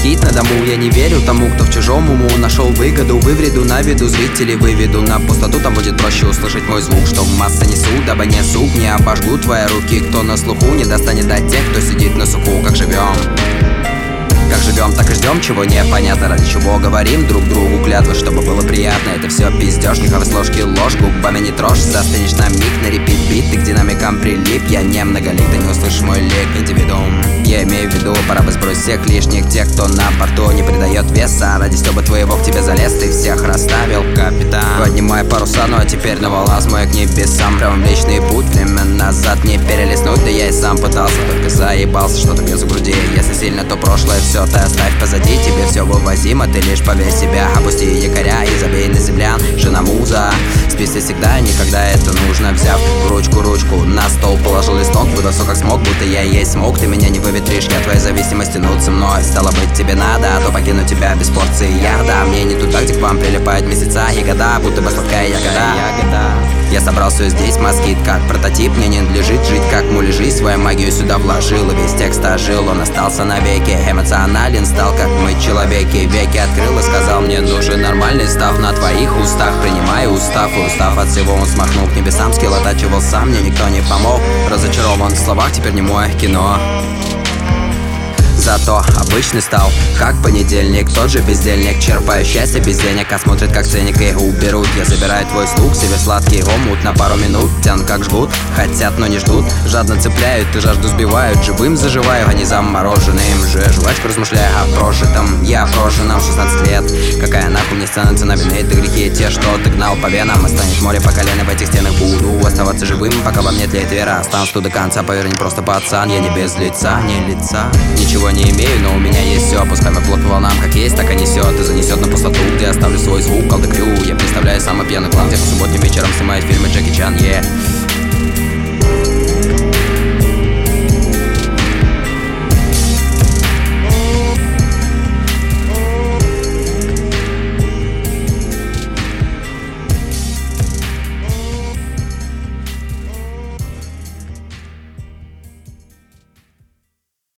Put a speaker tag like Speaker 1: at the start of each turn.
Speaker 1: Москит на дому Я не верю тому, кто в чужом уму Нашел выгоду, вывреду на виду Зрителей выведу. На пустоту Там будет проще услышать мой звук. Что в массы несу, дабы не суп Не обожгу твои руки. Кто на слуху не достанет до тех, кто сидит на суку. Как живем? Как живем, так и ждем, чего непонятно Ради чего говорим друг другу клятвы Чтобы было приятно, это все пиздеж Нюхавай с ложки ложь, губами не трожь. Застынешь на миг, на репит бит Ты к динамикам прилип, я не многолик Ты не услышишь мой лик, индивидуум Я имею в виду, пора бы сбросить всех лишних Тех, кто на порту не придает веса. Ради стёба твоего к тебе залез Ты всех расставил, капитан. Поднимай паруса, ну а теперь на волос мой к небесам. Прям личный путь, время назад не перелистнуть Да я и сам пытался, только заебался Что-то бьется в груди, если сильно, то прошлое все ты оставь позади. Тебе все вывозимо, ты лишь поверь себя. Опусти якоря и забей на землян. Жена муза, списи всегда никогда это нужно. Взяв ручку, ручку на стол Положил листок, все как смог Будто я есть смог, ты меня не выветришь Я твоя зависимость тянуться мной. Стало быть тебе надо, а то покину тебя без порции. Яда Мне не туда, где к вам прилипают месяца и года Будто бы сладкая ягода, ягода. Я собрал все здесь, москит как прототип Мне не надлежит жить как муляжи Свою магию сюда вложил и весь текст ожил Он остался навеки Эмоционален стал как мы человеки. Веки открыл и сказал мне нужен нормальный став На твоих устах принимаю устав И устав от всего он смахнул к небесам Скилл оттачивал сам, мне никто не помог Разочарован в словах, теперь не мое кино Зато обычный стал, как понедельник. Тот же бездельник, черпая счастье без денег А смотрит как ценник и уберут Я забираю твой слуг, себе сладкий омут На пару минут, тян как жгут Хотят, но не ждут, жадно цепляют И жажду сбивают, живым заживаю А не замороженным. Же Жвачку размышляя о прожитом. Я прожженном 16 лет. Какая нахуй мне сцена, цена вины? Это грехи те, что ты гнал по венам. Останет море по колено, в этих стенах. Буду Оставаться живым, пока во мне тлеет вера. Останусь тут до конца, поверь, не просто пацан. Я не без лица, не лица. Ничего не имею, но у меня есть все Пускай мой плод по волнам как есть, так и несет И занесет на пустоту, где оставлю свой звук Колдекрю, я представляю самый пьяный план Где по субботним вечером снимает фильмы Джеки Чан, yeah